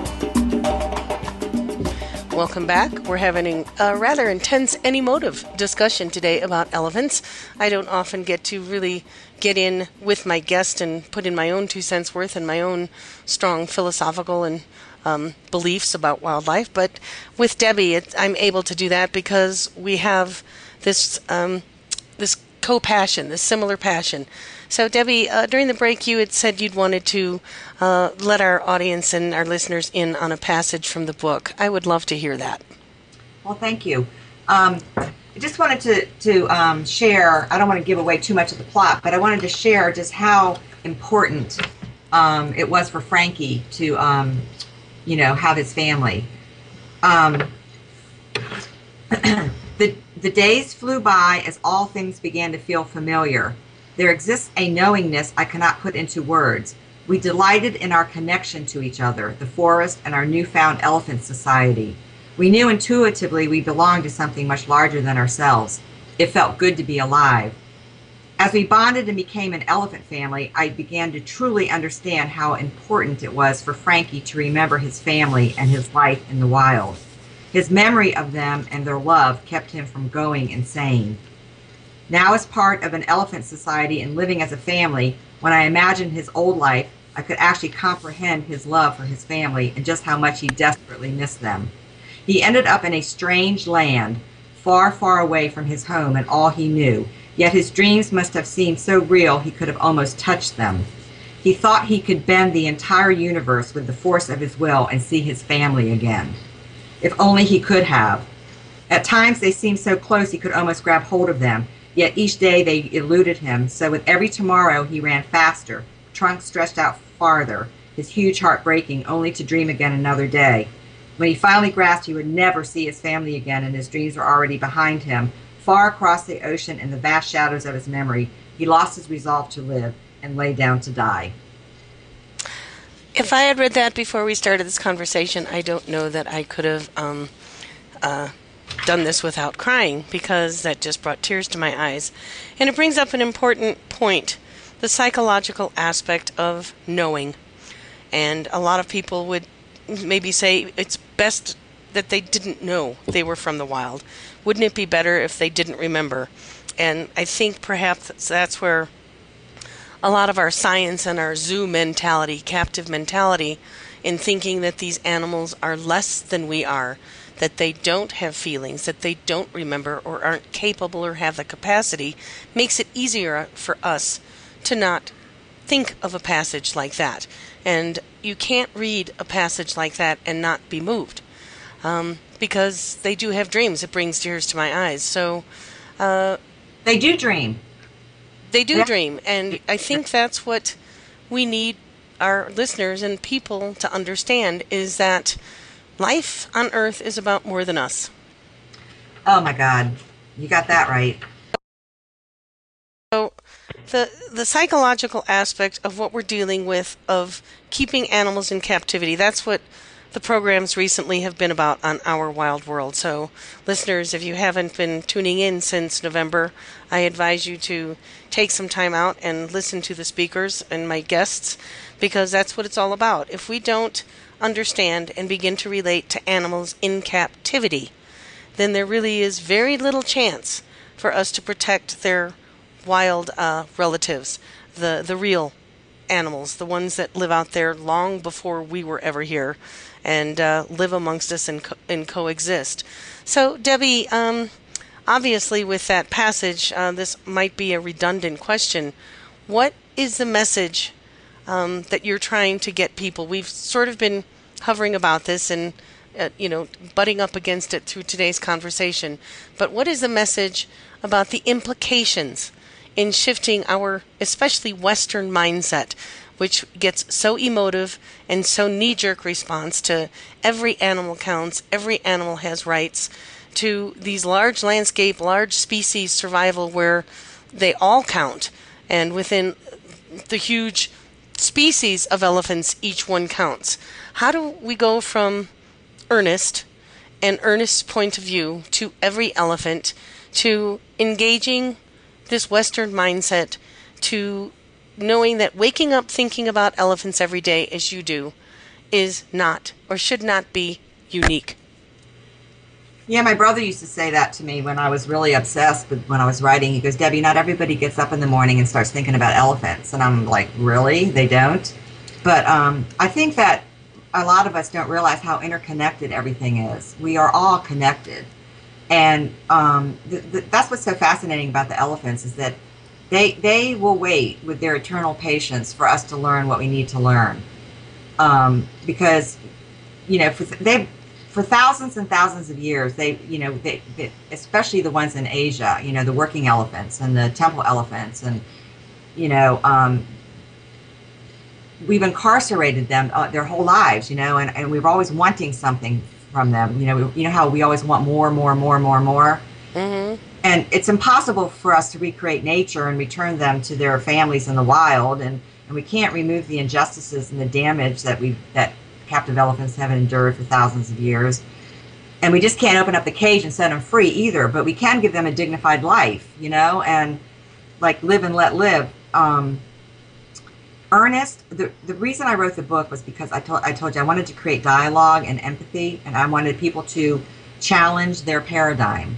Welcome back. We're having a rather intense and emotive discussion today about elephants. I don't often get to really get in with my guest and put in my own two cents worth and my own strong philosophical and um, beliefs about wildlife, but with Debbie, it, I'm able to do that because we have this um, this co-passion, this similar passion. So, Debbie, uh, during the break, you had said you'd wanted to uh, let our audience and our listeners in on a passage from the book. I would love to hear that. Well, thank you. Um, I just wanted to, to um, share, I don't want to give away too much of the plot, but I wanted to share just how important um, it was for Frankie to, um, you know, have his family. The days flew by as all things began to feel familiar. There exists a knowingness I cannot put into words. We delighted in our connection to each other, the forest, and our newfound elephant society. We knew intuitively we belonged to something much larger than ourselves. It felt good to be alive. As we bonded and became an elephant family, I began to truly understand how important it was for Frankie to remember his family and his life in the wild. His memory of them and their love kept him from going insane. Now, as part of an elephant society and living as a family, when I imagined his old life, I could actually comprehend his love for his family and just how much he desperately missed them. He ended up in a strange land, far, far away from his home and all he knew, yet his dreams must have seemed so real he could have almost touched them. He thought he could bend the entire universe with the force of his will and see his family again. If only he could have. At times they seemed so close he could almost grab hold of them, Yet each day they eluded him, so with every tomorrow he ran faster, trunk stretched out farther, his huge heart breaking, only to dream again another day. When he finally grasped he would never see his family again and his dreams were already behind him, far across the ocean in the vast shadows of his memory, he lost his resolve to live and lay down to die. If I had read that before we started this conversation, I don't know that I could have um, uh, done this without crying because that just brought tears to my eyes. And it brings up an important point the psychological aspect of knowing. And a lot of people would maybe say it's best that they didn't know they were from the wild. Wouldn't it be better if they didn't remember? And I think perhaps that's where a lot of our science and our zoo mentality, captive mentality, in thinking that these animals are less than we are, that they don't have feelings, that they don't remember or aren't capable or have the capacity, makes it easier for us to not think of a passage like that. And you can't read a passage like that and not be moved. Um, because they do have dreams. It brings tears to my eyes. So, uh, they do dream. They do dream. And I think that's what we need our listeners and people to understand is that Life on Earth is about more than us. Oh my God, you got that right. So, the the psychological aspect of what we're dealing with of keeping animals in captivity. That's what the programs recently have been about on Our Wild World. So, listeners, if you haven't been tuning in since November, I advise you to take some time out and listen to the speakers and my guests because that's what it's all about. If we don't understand, and begin to relate to animals in captivity, then there really is very little chance for us to protect their wild uh, relatives, the, the real animals, the ones that live out there long before we were ever here, and uh, live amongst us and, co- and coexist. So, Debbie, um, obviously, with that passage, uh, this might be a redundant question. What is the message um, that you're trying to get people? We've sort of been hovering about this and uh, you know butting up against it through today's conversation. But what is the message about the implications in shifting our, especially Western mindset? which gets so emotive and so knee jerk response to every animal counts, every animal has rights, to these large landscape, large species survival where they all count. And within the huge species of elephants, each one counts. How do we go from Ernest and Ernest's point of view to every elephant to engaging this Western mindset to knowing that waking up thinking about elephants every day as you do is not or should not be unique. Yeah, my brother used to say that to me when I was really obsessed with when I was writing. He goes, Debbie, not everybody gets up in the morning and starts thinking about elephants. And I'm like, really? They don't? But um, I think that a lot of us don't realize how interconnected everything is. We are all connected. And um, th- th- that's what's so fascinating about the elephants is that they they will wait with their eternal patience for us to learn what we need to learn, um, because you know they for thousands and thousands of years they you know they, they, especially the ones in Asia you know the working elephants and the temple elephants and you know um, we've incarcerated them uh, their whole lives you know and, and we're always wanting something from them. You know we, you know how we always want more more more more more? Mm-hmm. And it's impossible for us to recreate nature and return them to their families in the wild and, and we can't remove the injustices and the damage that we that captive elephants have endured for thousands of years and we just can't open up the cage and set them free either but we can give them a dignified life you know and like live and let live um, ernest the, the reason i wrote the book was because I told, I told you i wanted to create dialogue and empathy and i wanted people to challenge their paradigm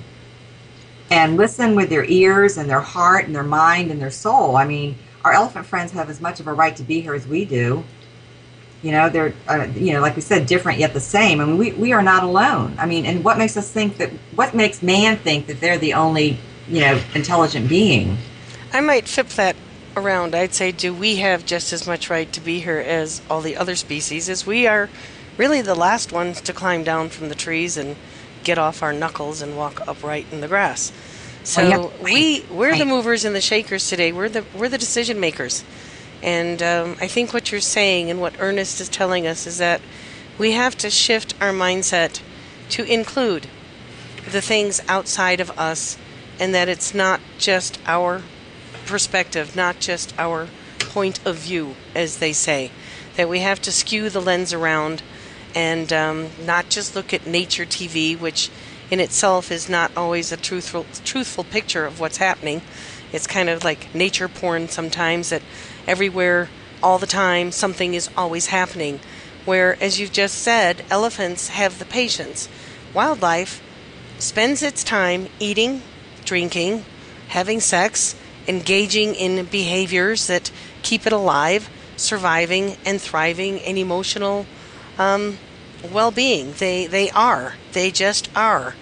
and listen with their ears and their heart and their mind and their soul. I mean, our elephant friends have as much of a right to be here as we do. You know, they're, uh, you know, like we said, different yet the same. I mean, we, we are not alone. I mean, and what makes us think that, what makes man think that they're the only, you know, intelligent being? I might flip that around. I'd say, do we have just as much right to be here as all the other species, as we are really the last ones to climb down from the trees and get off our knuckles and walk upright in the grass. So well, yeah. we we're the movers and the shakers today. We're the we're the decision makers, and um, I think what you're saying and what Ernest is telling us is that we have to shift our mindset to include the things outside of us, and that it's not just our perspective, not just our point of view, as they say. That we have to skew the lens around and um, not just look at nature TV, which in itself is not always a truthful truthful picture of what's happening. It's kind of like nature porn sometimes that everywhere all the time something is always happening. Where as you've just said, elephants have the patience. Wildlife spends its time eating, drinking, having sex, engaging in behaviors that keep it alive, surviving and thriving in emotional um, well-being. They they are. They just are.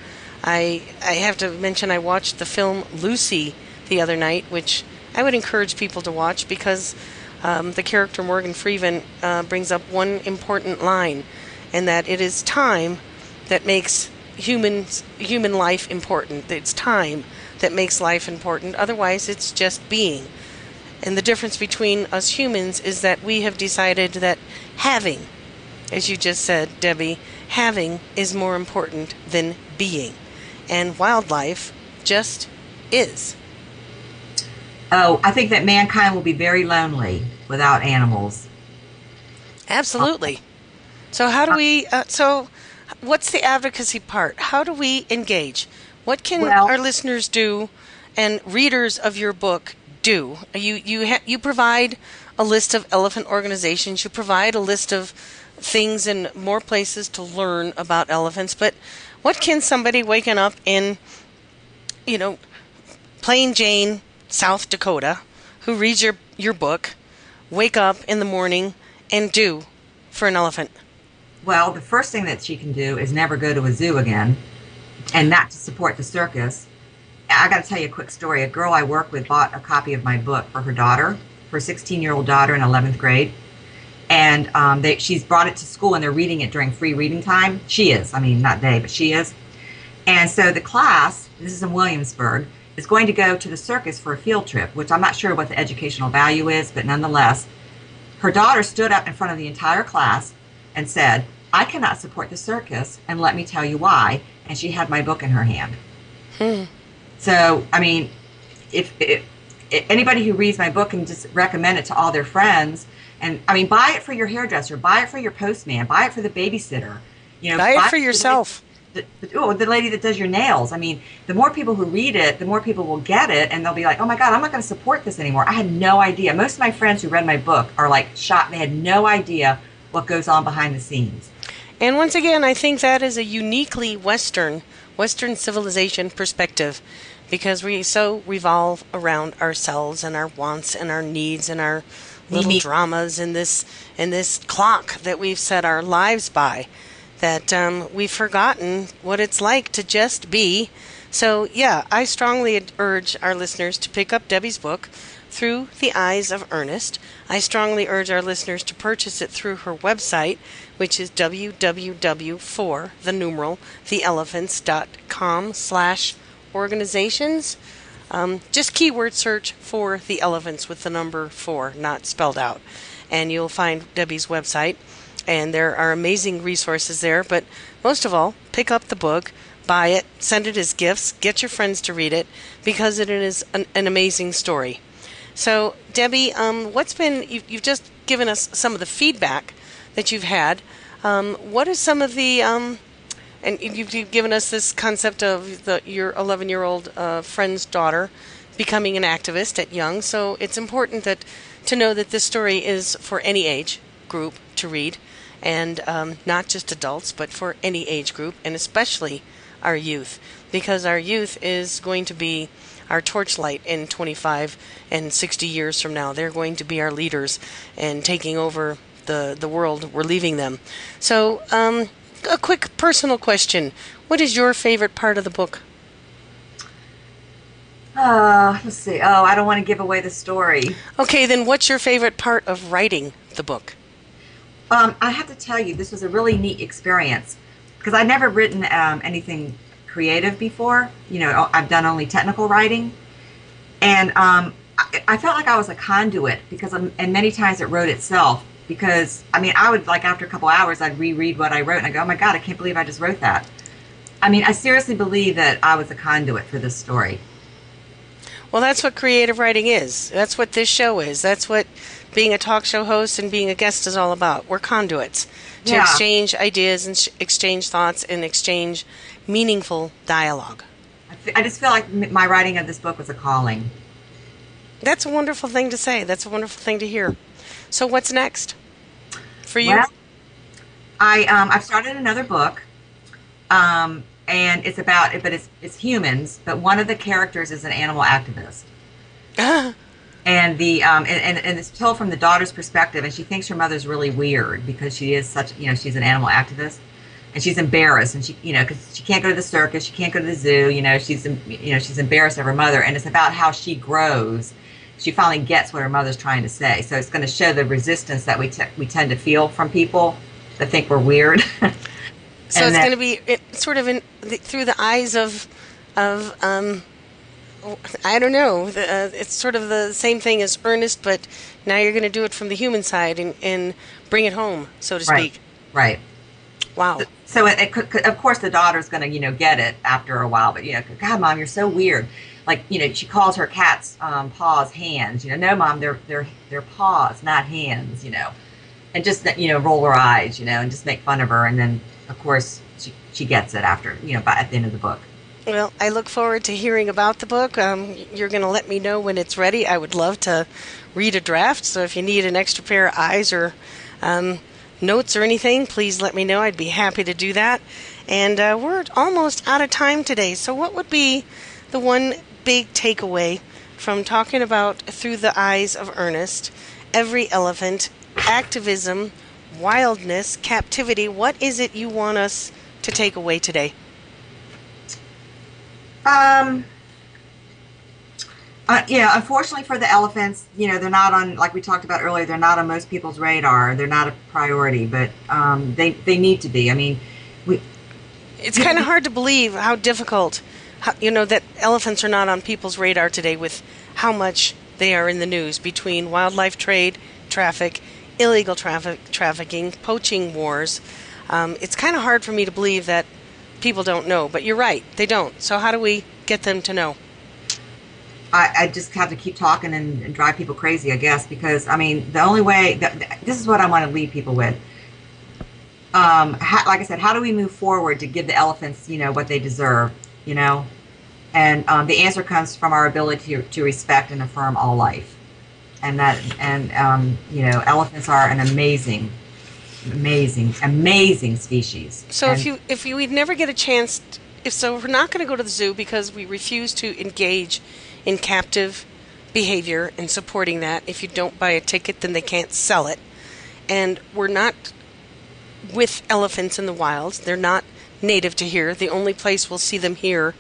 I I have to mention I watched the film Lucy the other night, which I would encourage people to watch because um, the character Morgan Freeman uh, brings up one important line, and that it is time that makes humans human life important. It's time that makes life important. Otherwise, it's just being. And the difference between us humans is that we have decided that having as you just said, Debbie, having is more important than being. And wildlife just is. Oh, I think that mankind will be very lonely without animals. Absolutely. So, how do we, uh, so what's the advocacy part? How do we engage? What can well, our listeners do and readers of your book do? You, you, ha- you provide a list of elephant organizations, you provide a list of things and more places to learn about elephants. But what can somebody waking up in, you know, Plain Jane, South Dakota, who reads your your book, wake up in the morning and do for an elephant? Well, the first thing that she can do is never go to a zoo again and not to support the circus. I got to tell you a quick story. A girl I work with bought a copy of my book for her daughter, her 16 year old daughter in 11th grade. And um, they, she's brought it to school and they're reading it during free reading time. She is. I mean, not they, but she is. And so the class, this is in Williamsburg, is going to go to the circus for a field trip, which I'm not sure what the educational value is, but nonetheless, her daughter stood up in front of the entire class and said, I cannot support the circus, and let me tell you why. And she had my book in her hand. Hmm. So, I mean, if, if, if anybody who reads my book can just recommend it to all their friends, and I mean, buy it for your hairdresser, buy it for your postman, buy it for the babysitter. You know, buy, buy it for yourself. The, oh, the lady that does your nails. I mean, the more people who read it, the more people will get it, and they'll be like, "Oh my God, I'm not going to support this anymore." I had no idea. Most of my friends who read my book are like shocked. They had no idea what goes on behind the scenes. And once again, I think that is a uniquely Western, Western civilization perspective because we so revolve around ourselves and our wants and our needs and our little dramas in this in this clock that we've set our lives by that um, we've forgotten what it's like to just be. So yeah, I strongly urge our listeners to pick up Debbie's book through the eyes of Ernest. I strongly urge our listeners to purchase it through her website, which is www.for the numeral theelephants.com slash organizations. Um, just keyword search for the elephants with the number four, not spelled out, and you'll find Debbie's website. And there are amazing resources there. But most of all, pick up the book, buy it, send it as gifts, get your friends to read it because it is an, an amazing story. So, Debbie, um, what's been, you, have just given us some of the feedback that you've had. Um, what are some of the, um, and you've, you've, given us this concept of the, your 11 year old uh, friend's daughter becoming an activist at young. So, it's important that to know that this story is for any age group to read, and um, not just adults, but for any age group, and especially our youth, because our youth is going to be our torchlight in 25 and 60 years from now. They're going to be our leaders and taking over the, the world. We're leaving them. So, um, a quick personal question What is your favorite part of the book? Uh, let's see. Oh, I don't want to give away the story. Okay, then what's your favorite part of writing the book? Um, I have to tell you, this was a really neat experience because I'd never written um, anything creative before. You know, I've done only technical writing, and um, I, I, felt like I was a conduit because, I'm, and many times it wrote itself. Because I mean, I would like after a couple hours, I'd reread what I wrote, and I go, "Oh my god, I can't believe I just wrote that." I mean, I seriously believe that I was a conduit for this story. Well, that's what creative writing is. That's what this show is. That's what being a talk show host and being a guest is all about. We're conduits to yeah. exchange ideas and sh- exchange thoughts and exchange meaningful dialogue. I just feel like my writing of this book was a calling. That's a wonderful thing to say. That's a wonderful thing to hear. So, what's next for you? Well, I um, I've started another book, um, and it's about but it's it's humans. But one of the characters is an animal activist. and the um, and, and, and it's told from the daughter's perspective, and she thinks her mother's really weird because she is such you know she's an animal activist and she's embarrassed and she you know because she can't go to the circus she can't go to the zoo you know she's you know she's embarrassed of her mother and it's about how she grows. She finally gets what her mother's trying to say. So it's going to show the resistance that we, t- we tend to feel from people that think we're weird. So it's going to be it, sort of in the, through the eyes of of um I don't know. The, uh, it's sort of the same thing as Ernest, but now you're going to do it from the human side and, and bring it home, so to speak. Right. Right. Wow. So it, it could, of course the daughter's going to you know get it after a while, but you know, God, mom, you're so weird. Like you know, she calls her cat's um, paws hands. You know, no, mom, they're they're they're paws, not hands. You know, and just you know roll her eyes. You know, and just make fun of her, and then of course she she gets it after you know by at the end of the book. Well, I look forward to hearing about the book. Um, you're going to let me know when it's ready. I would love to read a draft. So if you need an extra pair of eyes or um, notes or anything, please let me know. I'd be happy to do that. And uh, we're almost out of time today. So, what would be the one big takeaway from talking about Through the Eyes of Ernest every elephant, activism, wildness, captivity. What is it you want us to take away today? Um, uh, yeah, unfortunately for the elephants, you know, they're not on, like we talked about earlier, they're not on most people's radar. They're not a priority, but um, they, they need to be. I mean, we. It's kind of hard to believe how difficult, how, you know, that elephants are not on people's radar today with how much they are in the news between wildlife trade, traffic, illegal traffic, trafficking, poaching wars. Um, it's kind of hard for me to believe that people don't know, but you're right, they don't. So, how do we get them to know? I, I just have to keep talking and, and, drive people crazy, I guess, because I mean, the only way that, this is what I want to leave people with. Um, how, like I said, how do we move forward to give the elephants, you know, what they deserve, you know? And um, the answer comes from our ability to, to, respect and affirm all life, and that, and um, you know, elephants are an amazing, amazing, amazing species. So and if you if you we'd never get a chance, if so, we're not going to go to the zoo because we refuse to engage in captive behavior and supporting that. If you don't buy a ticket, then they can't sell it. And we're not with elephants in the wilds. They're not native to here. The only place we'll see them here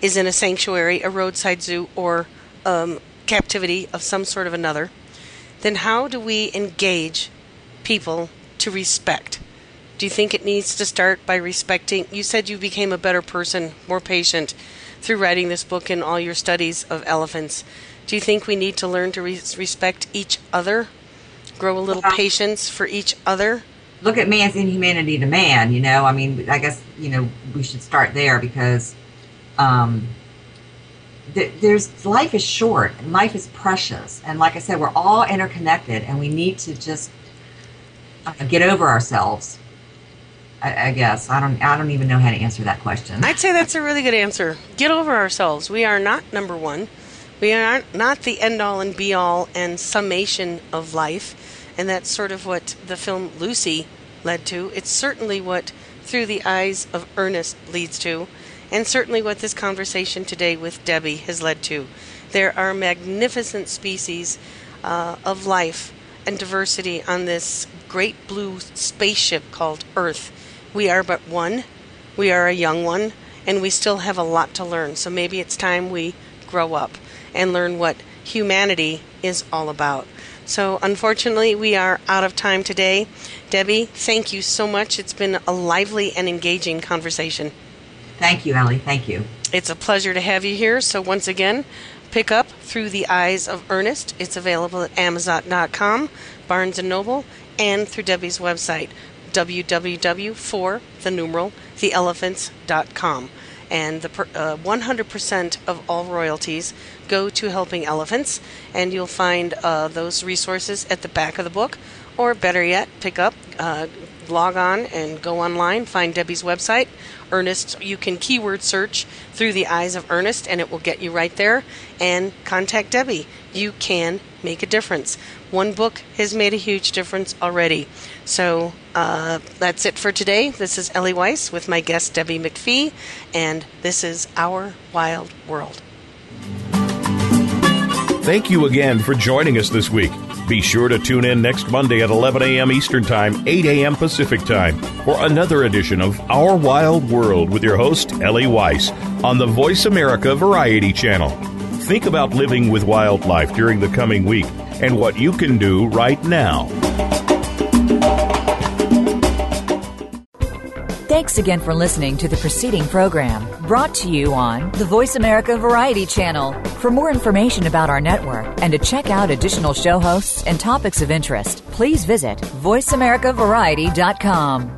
is in a sanctuary, a roadside zoo, or um, captivity of some sort of another. Then how do we engage people to respect? Do you think it needs to start by respecting? You said you became a better person, more patient through writing this book and all your studies of elephants. Do you think we need to learn to re- respect each other? Grow a little well, patience for each other? Look at man's inhumanity to man, you know? I mean, I guess, you know, we should start there because um, th- there's life is short and life is precious. And like I said, we're all interconnected and we need to just get over ourselves I, I, guess I don't. I don't even know how to answer that question. I'd say that's a really good answer. Get over ourselves. We are not number one. We are not the end all and be all and summation of life, and that's sort of what the film Lucy led to. It's certainly what Through the Eyes of Ernest leads to, and certainly what this conversation today with Debbie has led to. There are magnificent species uh, of life and diversity on this great blue spaceship called Earth we are but one, we are a young one, and we still have a lot to learn. So maybe it's time we grow up and learn what humanity is all about. So, unfortunately, we are out of time today. Debbie, thank you so much. It's been a lively and engaging conversation. Thank you, Ellie. Thank you. It's a pleasure to have you here. So, once again, pick up Through the Eyes of Ernest. It's available at Amazon.com, Barnes & Noble, and through Debbie's website, www for the numeral theelephants.com. And the uh, 100% of all royalties go to helping elephants, and you'll find uh, those resources at the back of the book, or better yet, pick up, uh, log on, and go online, find Debbie's website. Ernest, you can keyword search through the eyes of Ernest, and it will get you right there. And contact Debbie. You can make a difference. One book has made a huge difference already. So uh, that's it for today. This is Ellie Weiss with my guest Debbie McPhee, and this is Our Wild World. Thank you again for joining us this week. Be sure to tune in next Monday at 11 a.m. Eastern Time, 8 a.m. Pacific Time for another edition of Our Wild World with your host, Ellie Weiss, on the Voice America Variety Channel. Think about living with wildlife during the coming week and what you can do right now. Thanks again for listening to the preceding program brought to you on the Voice America Variety Channel. For more information about our network and to check out additional show hosts and topics of interest, please visit VoiceAmericaVariety.com.